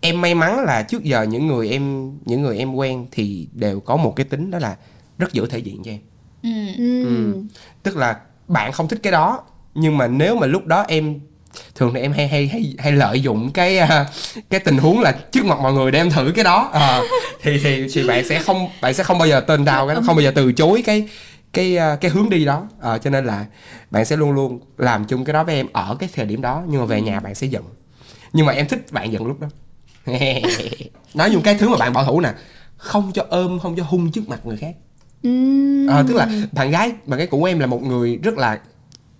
em may mắn là trước giờ những người em những người em quen thì đều có một cái tính đó là rất giữ thể diện cho em Ừ. ừ. tức là bạn không thích cái đó nhưng mà nếu mà lúc đó em thường thì em hay hay hay hay lợi dụng cái uh, cái tình huống là trước mặt mọi người để em thử cái đó. Uh, thì thì thì bạn sẽ không bạn sẽ không bao giờ tên đào cái không bao giờ từ chối cái cái uh, cái hướng đi đó. Uh, cho nên là bạn sẽ luôn luôn làm chung cái đó với em ở cái thời điểm đó nhưng mà về nhà bạn sẽ giận. Nhưng mà em thích bạn giận lúc đó. Nói dùng cái thứ mà bạn bảo thủ nè không cho ôm không cho hung trước mặt người khác à, tức là bạn gái bạn gái của em là một người rất là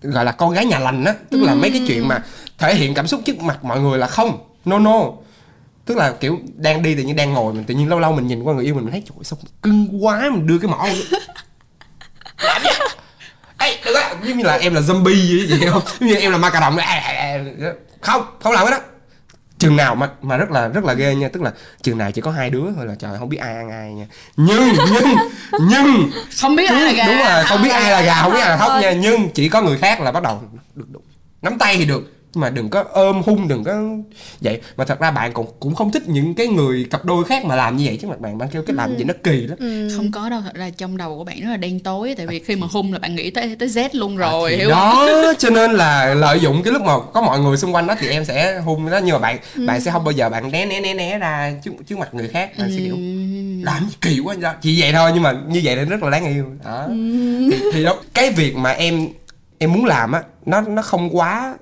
gọi là con gái nhà lành á. Tức là mấy cái chuyện mà thể hiện cảm xúc trước mặt mọi người là không no no. Tức là kiểu đang đi tự nhiên đang ngồi mình tự nhiên lâu lâu mình nhìn qua người yêu mình mình thấy trời sao cưng quá mình đưa cái mỏ làm gì Ê, đừng á giống như là em là zombie vậy, vậy không giống như em là ma cà đồng không không làm cái đó chừng nào mà mà rất là rất là ghê nha tức là chừng nào chỉ có hai đứa thôi là trời không biết ai ăn ai nha nhưng nhưng nhưng không biết ai là gà đúng rồi không biết ai là gà không biết ai là thóc nha nhưng chỉ có người khác là bắt đầu được đụng nắm tay thì được mà đừng có ôm hung đừng có vậy. Mà thật ra bạn cũng cũng không thích những cái người cặp đôi khác mà làm như vậy. Chứ mặt bạn bạn kêu cái làm Ừ. vậy nó kỳ lắm. Không có đâu thật ra trong đầu của bạn rất là đen tối. Tại vì khi mà hung là bạn nghĩ tới tới Z luôn rồi thì hiểu không? đó cho nên là lợi dụng cái lúc mà có mọi người xung quanh đó thì em sẽ hung đó. Nhưng mà bạn Ừ. bạn sẽ không bao giờ bạn né né né né ra trước trước mặt người khác. Bạn sẽ kiểu làm gì kỳ quá vậy? Chỉ vậy thôi nhưng mà như vậy thì rất là đáng yêu. Đó. Thì, thì đó cái việc mà em em muốn làm á nó nó không quá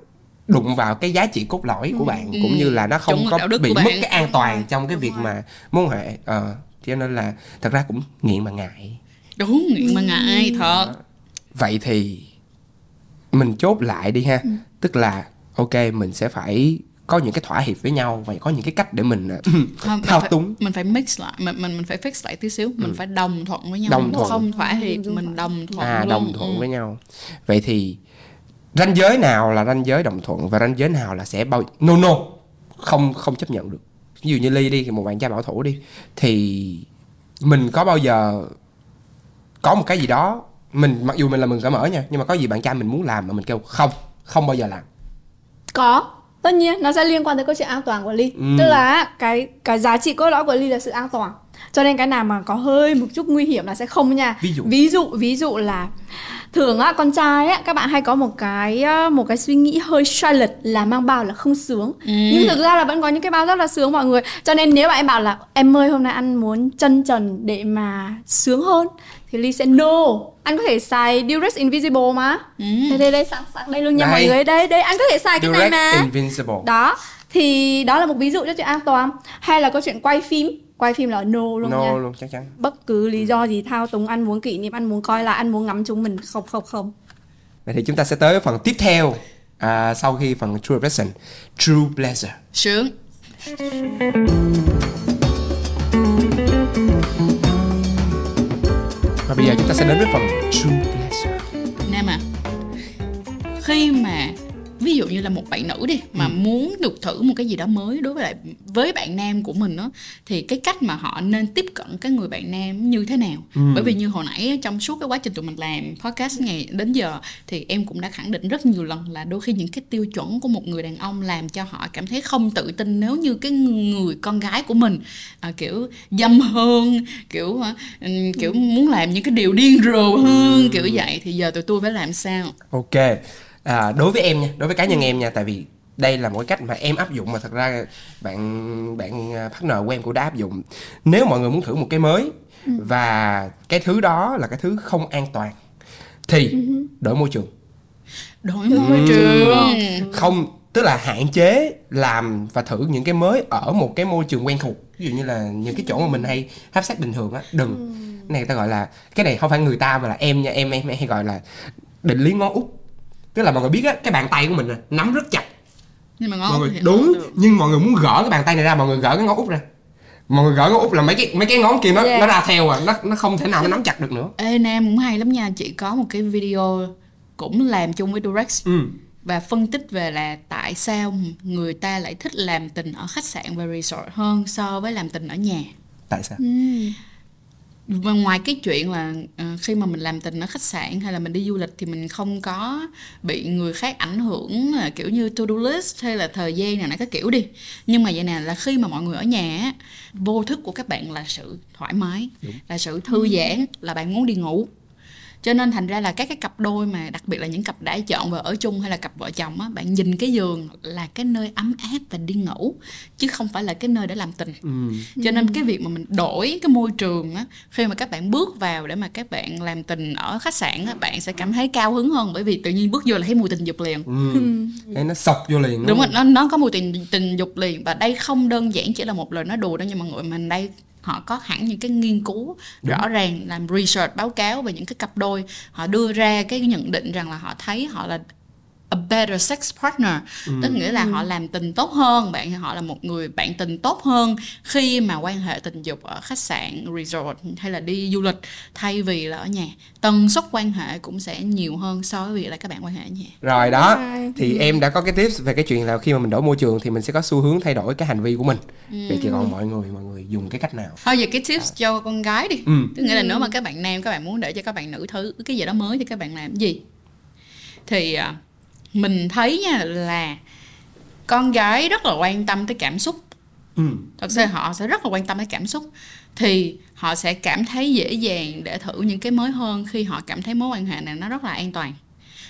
đụng vào cái giá trị cốt lõi của bạn cũng như là nó không mực có bị mất bạn. cái an toàn trong cái việc mà mối quan hệ. Ờ cho nên là thật ra cũng nghiện mà ngại. Đúng nghiện mà ngại thật. Vậy thì mình chốt lại đi ha. Tức là ok mình sẽ phải có những cái thỏa hiệp với nhau và có những cái cách để mình ờ, Không, mình thao phải- túng. mình phải mix lại mình mình mình phải fix lại tí xíu. Mình phải đồng thuận với nhau. Đồng thuận. không thỏa hiệp mình đồng thuận à luôn. đồng thuận Ừ. với nhau. Vậy thì ranh giới nào là ranh giới đồng thuận và ranh giới nào là sẽ bao no no. Không không chấp nhận được. Ví dụ như ly đi một bạn trai bảo thủ đi thì mình có bao giờ có một cái gì đó mình mặc dù mình là mình cởi mở nha nhưng mà có gì bạn trai mình muốn làm mà mình kêu không không bao giờ làm. Có. Tất nhiên nó sẽ liên quan tới câu chuyện an toàn của Ly. Ừ. Tức là cái cái giá trị cốt lõi của Ly là sự an toàn Cho nên cái nào mà có hơi một chút nguy hiểm là sẽ không nha. Ví dụ? Ví dụ, ví dụ là Thường á, con trai á, các bạn hay có một cái một cái suy nghĩ hơi sai lệch là mang bào là không sướng. Ừ. Nhưng thực ra là vẫn có những cái bao rất là sướng mọi người. Cho nên nếu mà em bảo là em ơi hôm nay anh muốn chân trần để mà sướng hơn Thì Ly sẽ no. Anh có thể xài Durex Invisible mà. Ừ. Đây đây đây sẵn sẵn đây luôn nha mọi Đây. người. Đây đây anh có thể xài cái này mà. Invincible đó thì đó là một ví dụ cho chuyện an toàn. Hay là câu chuyện quay phim quay phim là no luôn no nha. luôn chắc chắn. Bất cứ lý do gì thao túng anh muốn kỷ niệm anh muốn coi lại anh muốn ngắm chúng mình không không không. Vậy thì chúng ta sẽ tới phần tiếp theo à, sau khi phần true blessing true pleasure sướng. Và bây giờ chúng ta sẽ đến với phần true pleasure Nam à khi mà ví dụ như là một bạn nữ đi mà muốn được thử một cái gì đó mới đối với lại với bạn nam của mình đó thì cái cách mà họ nên tiếp cận cái người bạn nam như thế nào? Bởi vì như hồi nãy trong suốt cái quá trình tụi mình làm podcast ngày đến giờ thì em cũng đã khẳng định rất nhiều lần là đôi khi những cái tiêu chuẩn của một người đàn ông làm cho họ cảm thấy không tự tin nếu như cái người con gái của mình à, kiểu dâm hơn kiểu à, kiểu muốn làm những cái điều điên rồ hơn kiểu vậy. Thì giờ tụi tôi phải làm sao? Ok à, đối với em nha đối với cá nhân em nha tại vì đây là một cái cách mà em áp dụng mà thật ra bạn bạn à, partner của em cũng đã áp dụng. Nếu mọi người muốn thử một cái mới và cái thứ đó là cái thứ không an toàn thì đổi môi trường. Đổi môi trường. Không tức là hạn chế làm và thử những cái mới ở một cái môi trường quen thuộc. Ví dụ như là những cái chỗ mà mình hay hấp sách bình thường á đừng. Cái này ta gọi là cái này không phải người ta mà là em nha em em hay gọi là định lý ngón út tức là mọi người biết á cái bàn tay của mình nè nắm rất chặt. Nhưng mà mọi ngon người thì đúng nhưng mọi người muốn gỡ cái bàn tay này ra mọi người gỡ cái ngón út ra. Mọi người gỡ ngón út là mấy cái mấy cái ngón kia nó Yeah. nó ra theo à nó nó không thể nào nó nắm chặt được nữa. Ê Nam cũng hay lắm nha Chị có một cái video cũng làm chung với Durex. Ừ. Và phân tích về là tại sao người ta lại thích làm tình ở khách sạn và resort hơn so với làm tình ở nhà. Tại sao? Và ngoài cái chuyện là ờ, khi mà mình làm tình ở khách sạn hay là mình đi du lịch thì mình không có bị người khác ảnh hưởng là kiểu như to do list hay là thời gian nào nọ cái kiểu đi. Nhưng mà vậy nè là khi mà mọi người ở nhà á, vô thức của các bạn là sự thoải mái là sự thư giãn là bạn muốn đi ngủ cho nên thành ra là các cái cặp đôi mà đặc biệt là những cặp đã chọn vợ ở chung hay là cặp vợ chồng á bạn nhìn cái giường là cái nơi ấm áp và đi ngủ chứ không phải là cái nơi để làm tình. Ừ. Cho nên cái việc mà mình đổi cái môi trường á khi mà các bạn bước vào để mà các bạn làm tình ở khách sạn á bạn sẽ cảm thấy cao hứng hơn bởi vì tự nhiên bước vô là thấy mùi tình dục liền. Ừ. Nó sọc vô liền đúng rồi nó nó có mùi tình tình dục liền và đây không đơn giản chỉ là một lời nói đùa đâu nhưng mà mọi người mình đây họ có hẳn những cái nghiên cứu rõ ràng làm research báo cáo về những cái cặp đôi. Họ đưa ra cái nhận định rằng là họ thấy họ là a better sex partner. Ừ. tức nghĩa là họ làm tình tốt hơn bạn họ là một người bạn tình tốt hơn khi mà quan hệ tình dục ở khách sạn resort hay là đi du lịch. Thay vì là ở nhà tần suất quan hệ cũng sẽ nhiều hơn so với việc là các bạn quan hệ ở nhà. Rồi đó thì em đã có cái tips về cái chuyện là khi mà mình đổi môi trường thì mình sẽ có xu hướng thay đổi cái hành vi của mình. Vậy thì còn mọi người mọi người dùng cái cách nào? Thôi giờ cái tips cho con gái đi. Ừ. Tức nghĩa là nếu mà các bạn nam các bạn muốn để cho các bạn nữ thử cái gì đó mới thì các bạn làm cái gì? Thì à, mình thấy nha là con gái rất là quan tâm tới cảm xúc. Ừ. Thật sự họ sẽ rất là quan tâm tới cảm xúc. Thì họ sẽ cảm thấy dễ dàng để thử những cái mới hơn khi họ cảm thấy mối quan hệ này nó rất là an toàn.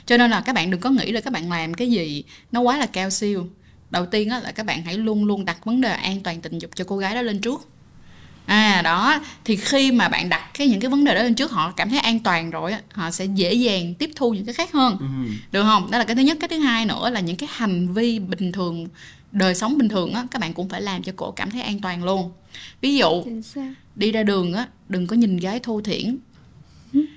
Cho nên là các bạn đừng có nghĩ là các bạn làm cái gì nó quá là cao siêu. Đầu tiên á là các bạn hãy luôn luôn đặt vấn đề an toàn tình dục cho cô gái đó lên trước à đó. Thì khi mà bạn đặt cái những cái vấn đề đó lên trước họ cảm thấy an toàn rồi á họ sẽ dễ dàng tiếp thu những cái khác hơn. Ừ. Được không? Đó là cái thứ nhất. Cái thứ hai nữa là những cái hành vi bình thường đời sống bình thường á các bạn cũng phải làm cho cổ cảm thấy an toàn luôn. Ví dụ đi ra đường á đừng có nhìn gái thô thiển.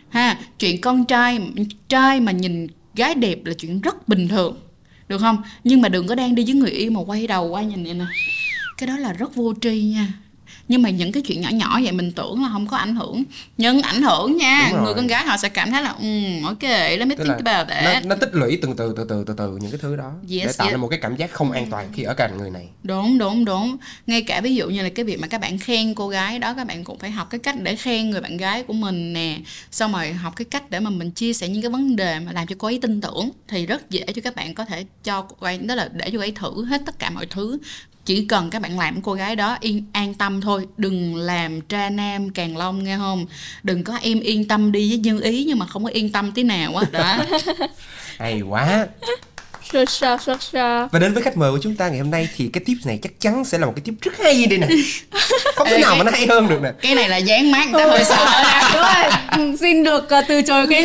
Ha chuyện con trai trai mà nhìn gái đẹp là chuyện rất bình thường. Được không? Nhưng mà đừng có đang đi với người yêu mà quay đầu qua nhìn này nè. Cái đó là rất vô tri nha nhưng mà những cái chuyện nhỏ nhỏ vậy mình tưởng là không có ảnh hưởng. Nhưng ảnh hưởng nha người con gái họ sẽ cảm thấy là um, ok let me Tức think about nó, that. nó tích lũy từng từ từ từ từ từ những cái thứ đó để Yes, tạo yes. ra một cái cảm giác không an toàn khi ở cạnh người này. Đúng đúng đúng. Ngay cả ví dụ như là cái việc mà các bạn khen cô gái đó các bạn cũng phải học cái cách để khen người bạn gái của mình nè. Xong rồi học cái cách để mà mình chia sẻ những cái vấn đề mà làm cho cô ấy tin tưởng thì rất dễ cho các bạn có thể cho cô ấy đó là để cho cô ấy thử hết tất cả mọi thứ chỉ cần các bạn làm cô gái đó, yên, an tâm thôi. Đừng làm tra nam càng long, nghe không? Đừng có em yên tâm đi với nhân ý, nhưng mà không có yên tâm tí nào á, đó. Hay quá sure sure sure sure. Và đến với khách mời của chúng ta ngày hôm nay thì cái tip này chắc chắn sẽ là một cái tip rất hay đây nè. Không thể nào mà nó hay hơn được nè. Cái này là dán mát người ta hơi sợ. Nha đúng rồi Ừ, xin được uh, từ chối cái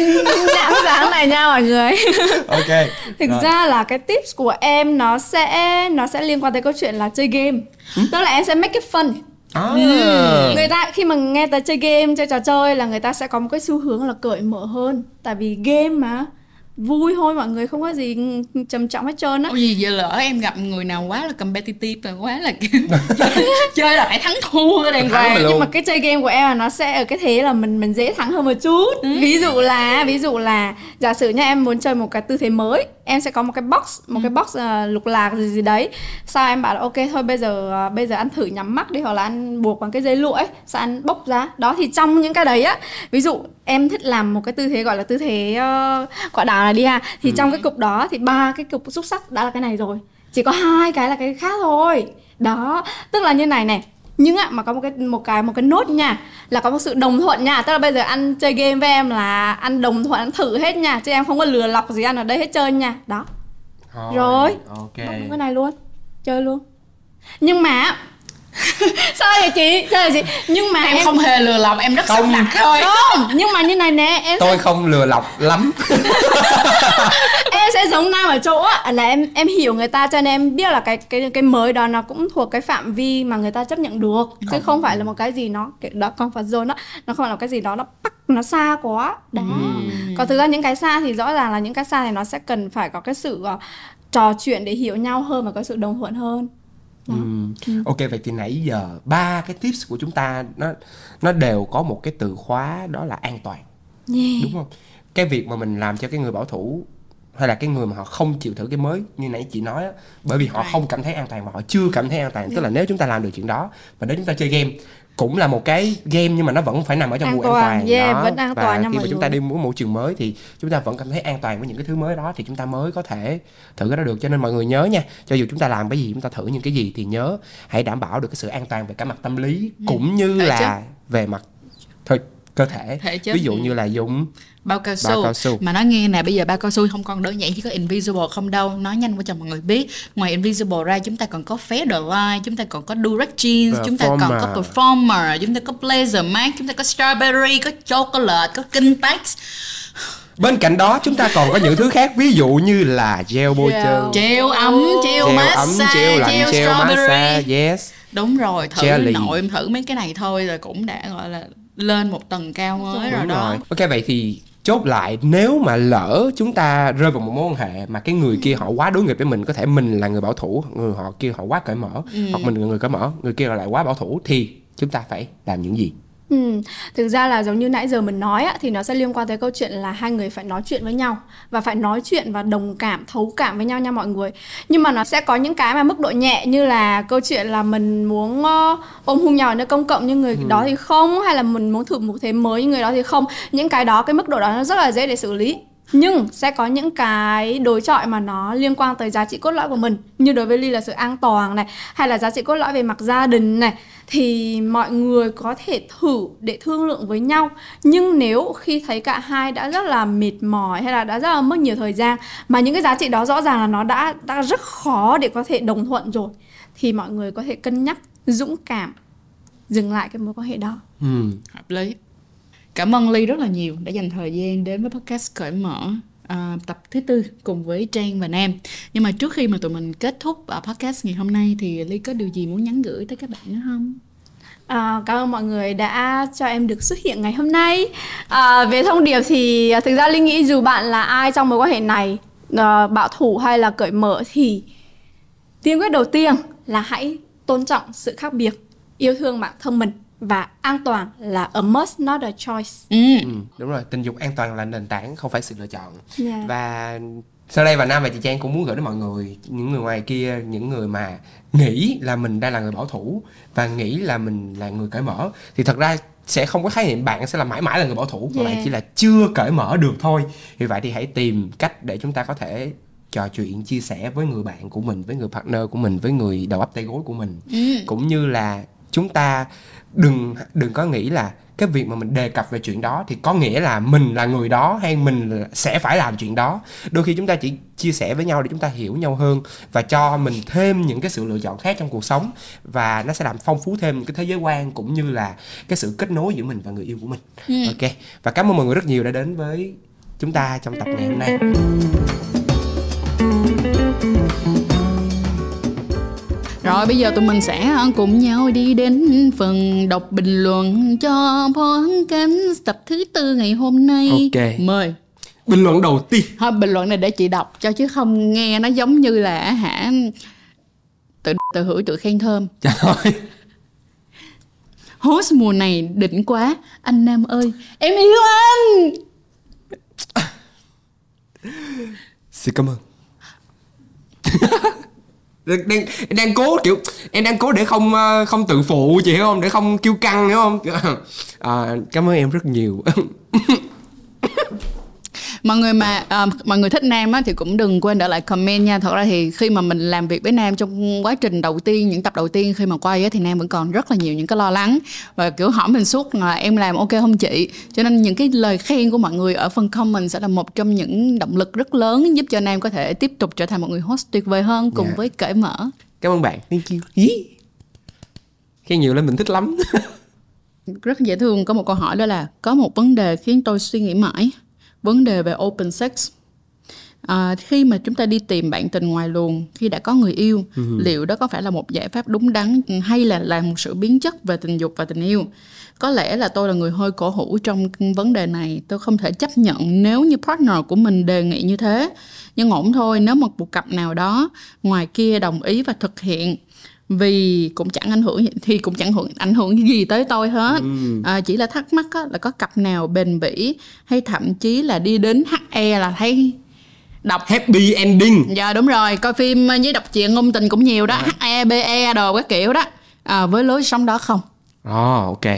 nhãn dáng này nha mọi người. Ok. Thực Rồi. ra là cái tips của em nó sẽ nó sẽ liên quan tới câu chuyện là chơi game. Tức là em sẽ make it fun. À. người ta khi mà nghe tới chơi game chơi trò chơi là người ta sẽ có một cái xu hướng là cởi mở hơn. Tại vì game mà vui thôi mọi người không có gì trầm trọng hết trơn á. Gì giờ lỡ em gặp người nào quá là competitive và quá là kiểu chơi là phải thắng thua đàng Thắng mà hoàng. nhưng mà cái chơi game của em là nó sẽ ở cái thế là mình mình dễ thắng hơn một chút. Ví dụ là ví dụ là giả sử nha em muốn chơi một cái tư thế mới em sẽ có một cái box một cái box ờ, lục lạc gì gì đấy. Sao em bảo là ok thôi bây giờ ờ, bây giờ ăn thử nhắm mắt đi hoặc là ăn buộc bằng cái dây lụa ấy. Sao ăn bốc ra. Đó thì trong những cái đấy á ví dụ em thích làm một cái tư thế gọi là tư thế ờ, quả đào này đi ha thì trong cái cục đó thì ba cái cục xúc sắc đã là cái này rồi. Chỉ có hai cái là cái khác thôi. Đó tức là như này này nhưng ạ mà có một cái một cái một cái nốt nha là có một sự đồng thuận nha. Tức là bây giờ ăn chơi game với em là ăn đồng thuận ăn thử hết nha chứ em không có lừa lọc gì ăn ở đây hết trơn nha. Đó. Thôi, Rồi. ok. Cái này luôn chơi luôn. Nhưng mà sao vậy chị? Sao vậy chị? Nhưng mà em em không hề lừa lòng em rất sắp Không. đặt thôi không. nhưng mà như này nè em tôi không lừa lọc lắm. Em sẽ giống nam ở chỗ á, là em em hiểu người ta cho nên em biết là cái cái cái mới đó nó cũng thuộc cái phạm vi mà người ta chấp nhận được chứ không. phải là một cái gì nó kiểu đó comfort zone đó nó không phải là cái gì đó nó bắc nó xa quá. Đó. Còn thực ra những cái xa thì rõ ràng là những cái xa thì nó sẽ cần phải có cái sự ờ, trò chuyện để hiểu nhau hơn và có sự đồng thuận hơn Đó. Ừm. ok vậy thì nãy giờ ba cái tips của chúng ta nó nó đều có một cái từ khóa đó là an toàn yeah. đúng không cái việc mà mình làm cho cái người bảo thủ hay là cái người mà họ không chịu thử cái mới như nãy chị nói á bởi vì họ Right. không cảm thấy an toàn và họ chưa cảm thấy an toàn tức là nếu chúng ta làm được chuyện đó và nếu chúng ta chơi game cũng là một cái game nhưng mà nó vẫn phải nằm ở trong An vùng an toàn, toàn yeah, đó. vẫn an và toàn khi mà chúng ta đi một môi trường mới thì chúng ta vẫn cảm thấy an toàn với những cái thứ mới đó thì chúng ta mới có thể thử cái đó được cho nên mọi người nhớ nha cho dù chúng ta làm cái gì chúng ta thử những cái gì thì nhớ hãy đảm bảo được cái sự an toàn về cả mặt tâm lý cũng như Thể là chất. về mặt thôi cơ thể Thể chất, ví dụ ừ. như là dùng bao cao su. Bao cao su. mà nói nghe nè bây giờ bao cao su không còn đơn giản chỉ có invisible không đâu nói nhanh qua cho mọi người biết ngoài invisible ra chúng ta còn có Fairlight chúng ta còn có Durex jeans chúng ta còn có Performer. chúng ta có blazer mask chúng ta có strawberry có chocolate có Kintex Bên cạnh đó chúng ta còn có những thứ khác ví dụ như là gel bôi trơn, gel ấm gel, gel massage ấm, gel lạnh, gel, gel massage, yes. đúng rồi thử Jelly. nội em thử mấy cái này thôi là cũng đã gọi là lên một tầng cao mới rồi. đó. rồi. Ok vậy thì chốt lại nếu mà lỡ chúng ta rơi vào một mối quan hệ mà cái người kia họ quá đối nghịch với mình có thể mình là người bảo thủ người họ kia họ quá cởi mở hoặc mình là người cởi mở người kia lại quá bảo thủ thì chúng ta phải làm những gì Ừ, thực ra là giống như nãy giờ mình nói á, thì nó sẽ liên quan tới câu chuyện là hai người phải nói chuyện với nhau và phải nói chuyện và đồng cảm, thấu cảm với nhau nha mọi người. Nhưng mà nó sẽ có những cái mà mức độ nhẹ như là câu chuyện là mình muốn uh, ôm hôn nhau ở nơi công cộng nhưng người ừ. đó thì không hay là mình muốn thử một thế mới nhưng người đó thì không. Những cái đó cái mức độ đó nó rất là dễ để xử lý nhưng sẽ có những cái đối chọi mà nó liên quan tới giá trị cốt lõi của mình như đối với ly là sự an toàn này hay là giá trị cốt lõi về mặt gia đình này thì mọi người có thể thử để thương lượng với nhau. Nhưng nếu khi thấy cả hai đã rất là mệt mỏi hay là đã rất là mất nhiều thời gian mà những cái giá trị đó rõ ràng là nó đã đã rất khó để có thể đồng thuận rồi thì mọi người có thể cân nhắc dũng cảm dừng lại cái mối quan hệ đó. Ừ. hợp lý. Cảm ơn ly rất là nhiều đã dành thời gian đến với podcast cởi mở uh, tập thứ tư cùng với Trang và Nam. Nhưng mà trước khi mà tụi mình kết thúc uh, podcast ngày hôm nay thì Ly có điều gì muốn nhắn gửi tới các bạn nữa không? À, cảm ơn mọi người đã cho em được xuất hiện ngày hôm nay. À, về thông điệp thì à, thực ra Linh nghĩ dù bạn là ai trong mối quan hệ này, à, bảo thủ hay là cởi mở thì tiên quyết đầu tiên là hãy tôn trọng sự khác biệt, yêu thương bản thân mình và an toàn là a must not a choice. Ừ. ừ đúng rồi, tình dục an toàn là nền tảng không phải sự lựa chọn. Yeah. Dạ. Và sau đây và Nam và chị Trang cũng muốn gửi đến mọi người những người ngoài kia những người mà nghĩ là mình đang là người bảo thủ và nghĩ là mình là người cởi mở thì thật ra sẽ không có khái niệm bạn sẽ là mãi mãi là người bảo thủ mà yeah. bạn chỉ là chưa cởi mở được thôi vì vậy thì hãy tìm cách để chúng ta có thể trò chuyện chia sẻ với người bạn của mình với người partner của mình với người đầu ấp tay gối của mình ừ. cũng như là chúng ta đừng đừng có nghĩ là cái việc mà mình đề cập về chuyện đó thì có nghĩa là mình là người đó hay mình sẽ phải làm chuyện đó. Đôi khi chúng ta chỉ chia sẻ với nhau để chúng ta hiểu nhau hơn và cho mình thêm những cái sự lựa chọn khác trong cuộc sống và nó sẽ làm phong phú thêm cái thế giới quan cũng như là cái sự kết nối giữa mình và người yêu của mình. Ừ. ok và cảm ơn mọi người rất nhiều đã đến với chúng ta trong tập ngày hôm nay Rồi bây giờ tụi mình sẽ cùng nhau đi đến phần đọc bình luận cho podcast tập thứ tư ngày hôm nay. Ok. Mời. Bình luận đầu tiên. Thôi bình luận này để chị đọc cho chứ không nghe nó giống như là hả tự tự hữu tự khen thơm. Trời ơi. Host mùa này đỉnh quá Anh Nam ơi Em yêu anh Xin cảm ơn đang đang cố kiểu em đang cố để không ờ, không tự phụ chị hiểu không? Để không kêu căng hiểu không? À, cảm ơn em rất nhiều. mọi người mà uh, mọi người thích nam á, thì cũng đừng quên để lại comment nha. Thật ra thì khi mà mình làm việc với nam trong quá trình đầu tiên những tập đầu tiên khi mà quay á, thì nam vẫn còn rất là nhiều những cái lo lắng. Và kiểu hỏi mình suốt là em làm ok không chị? Cho nên những cái lời khen của mọi người ở phần comment sẽ là một trong những động lực rất lớn giúp cho nam có thể tiếp tục trở thành một người host tuyệt vời hơn cùng yeah. Dạ. với cởi mở. Cảm ơn bạn. Thank you. Khen nhiều lên mình thích lắm. Rất dễ thương. Có một câu hỏi đó là có một vấn đề khiến tôi suy nghĩ mãi vấn đề về open sex. À, khi mà chúng ta đi tìm bạn tình ngoài luồng khi đã có người yêu uh-huh. liệu đó có phải là một giải pháp đúng đắn hay là là một sự biến chất về tình dục và tình yêu? Có lẽ là tôi là người hơi cổ hủ trong vấn đề này. Tôi không thể chấp nhận nếu như partner của mình đề nghị như thế. Nhưng ổn thôi nếu một cuộc cặp nào đó ngoài kia đồng ý và thực hiện vì cũng chẳng ảnh hưởng thì cũng chẳng hưởng ảnh hưởng gì tới tôi hết. Ừ. à, chỉ là thắc mắc á, là có cặp nào bền bỉ hay thậm chí là đi đến he là thấy đọc. Happy ending. Dạ đúng rồi coi phim với đọc chuyện ngôn tình cũng nhiều đó à. he be đồ các kiểu đó. À, với lối sống đó không? Ồ oh, ok.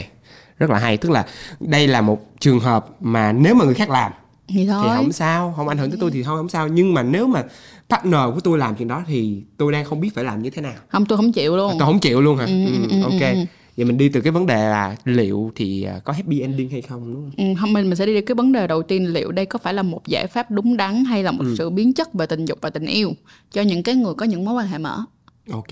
Rất là hay tức là đây là một trường hợp mà nếu mà người khác làm thì, thôi. thì không sao không ảnh hưởng tới tôi thì thôi không sao nhưng mà nếu mà partner của tôi làm chuyện đó thì tôi đang không biết phải làm như thế nào không tôi không chịu luôn tôi không chịu luôn hả ừ, ừ, ừ, ok ừ. vậy mình đi từ cái vấn đề là liệu thì à, có happy ending hay không đúng không? Ừ, không mình mình sẽ đi cái vấn đề đầu tiên liệu đây có phải là một giải pháp đúng đắn hay là một ừ. sự biến chất về tình dục và tình yêu cho những cái người có những mối quan hệ mở ok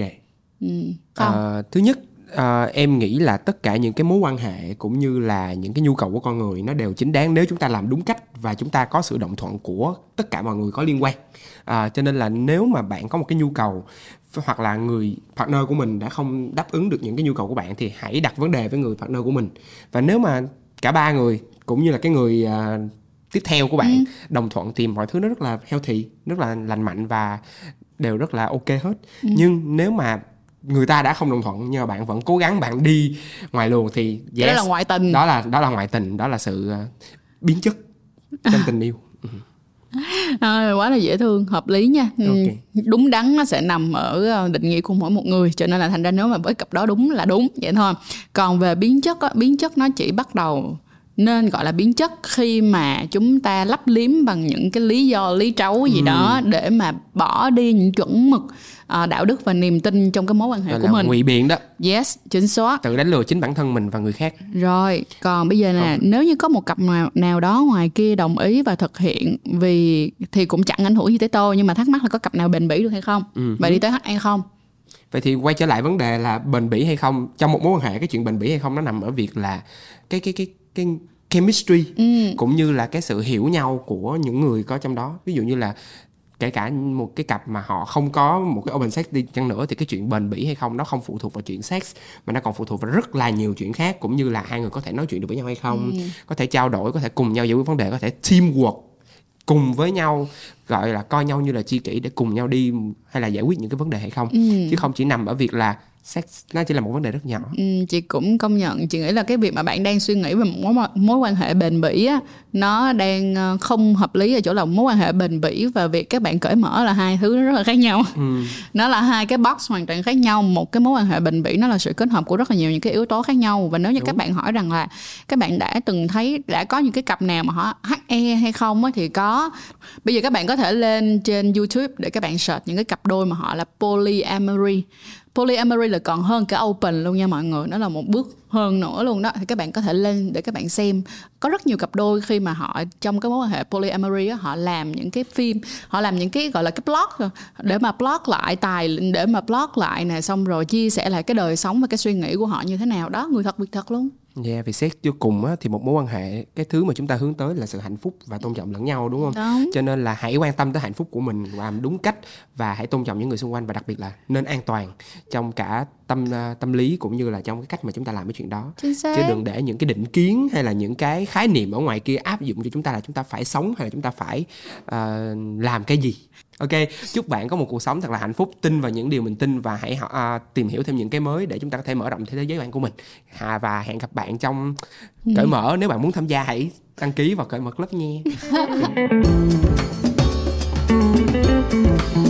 ừ, không? À, thứ nhất à, em nghĩ là tất cả những cái mối quan hệ cũng như là những cái nhu cầu của con người nó đều chính đáng nếu chúng ta làm đúng cách và chúng ta có sự đồng thuận của tất cả mọi người có liên quan à, cho nên là nếu mà bạn có một cái nhu cầu hoặc là người partner của mình đã không đáp ứng được những cái nhu cầu của bạn thì hãy đặt vấn đề với người partner của mình và nếu mà cả ba người cũng như là cái người à, tiếp theo của bạn ừ. đồng thuận thì mọi thứ nó rất là healthy rất là lành mạnh và đều rất là ok hết ừ. nhưng nếu mà người ta đã không đồng thuận nhưng mà bạn vẫn cố gắng bạn đi ngoài luồng thì yes, đó là ngoại tình đó là đó là ngoại tình đó là sự uh, biến chất trong tình yêu ừ. à, quá là dễ thương hợp lý nha ừ, okay. đúng đắn nó sẽ nằm ở ờ, định nghĩa của mỗi một người cho nên là thành ra nếu mà với cặp đó đúng là đúng vậy thôi còn về biến chất á, biến chất nó chỉ bắt đầu nên gọi là biến chất khi mà chúng ta lấp liếm bằng những cái lý do lý trấu gì ừ. đó để mà bỏ đi những chuẩn mực đạo đức và niềm tin trong cái mối quan hệ Gọi của mình. ngụy biện đó. Yes chính xác. Tự đánh lừa chính bản thân mình và người khác. Rồi còn bây giờ nè nếu như có một cặp nào, nào đó ngoài kia đồng ý và thực hiện vì thì cũng chẳng ảnh hưởng gì tới tôi nhưng mà thắc mắc là có cặp nào bền bỉ được hay không? Ừ. vậy đi tới hay không? Vậy thì quay trở lại vấn đề là bền bỉ hay không? Trong một mối quan hệ cái chuyện bền bỉ hay không nó nằm ở việc là cái cái cái cái chemistry ừ. cũng như là cái sự hiểu nhau của những người có trong đó. Ví dụ như là kể cả một cái cặp mà họ không có một cái open sex đi chăng nữa thì cái chuyện bền bỉ hay không nó không phụ thuộc vào chuyện sex mà nó còn phụ thuộc vào rất là nhiều chuyện khác cũng như là hai người có thể nói chuyện được với nhau hay không ừ. có thể trao đổi có thể cùng nhau giải quyết vấn đề có thể teamwork cùng với nhau gọi là coi nhau như là chi kỷ để cùng nhau đi hay là giải quyết những cái vấn đề hay không ừ. chứ không chỉ nằm ở việc là sex nó chỉ là một vấn đề rất nhỏ. Ừ, chị cũng công nhận. Chị nghĩ là cái việc mà bạn đang suy nghĩ về một mối mối quan hệ bền bỉ á nó đang ờ, không hợp lý ở chỗ là mối quan hệ bền bỉ và việc các bạn cởi mở là hai thứ rất là khác nhau. Ừ. nó là hai cái box hoàn toàn khác nhau. Một cái mối quan hệ bền bỉ nó là sự kết hợp của rất là nhiều những cái yếu tố khác nhau. Và nếu như Đúng. các bạn hỏi rằng là các bạn đã từng thấy đã có những cái cặp nào mà họ E hay không á thì có. Bây giờ các bạn có thể lên trên youtube để các bạn search những cái cặp đôi mà họ là polyamory. Polyamory là còn hơn cái open luôn nha mọi người nó là một bước hơn nữa luôn đó. Thì các bạn có thể lên để các bạn xem. Có rất nhiều cặp đôi khi mà họ trong cái mối quan hệ polyamory á, họ làm những cái phim họ làm những cái gọi là cái blog để mà blog lại tài để mà blog lại nè xong rồi chia sẻ lại cái đời sống và cái suy nghĩ của họ như thế nào đó. Người thật việc thật luôn. Yeah, vì xét cho cùng á, thì một mối quan hệ cái thứ mà chúng ta hướng tới là sự hạnh phúc và tôn trọng lẫn nhau đúng không? Đúng. Cho nên là hãy quan tâm tới hạnh phúc của mình làm đúng cách và hãy tôn trọng những người xung quanh và đặc biệt là nên an toàn trong cả tâm uh, tâm lý cũng như là trong cái cách mà chúng ta làm cái chuyện đó. Chứ đừng để những cái định kiến hay là những cái khái niệm ở ngoài kia áp dụng cho chúng ta là chúng ta phải sống hay là chúng ta phải uh, làm cái gì ok chúc bạn có một cuộc sống thật là hạnh phúc. Tin vào những điều mình tin và hãy à, tìm hiểu thêm những cái mới để chúng ta có thể mở rộng thế giới bạn của mình. À, và hẹn gặp bạn trong ừ. cởi mở. Nếu bạn muốn tham gia hãy đăng ký vào cởi mở club nha.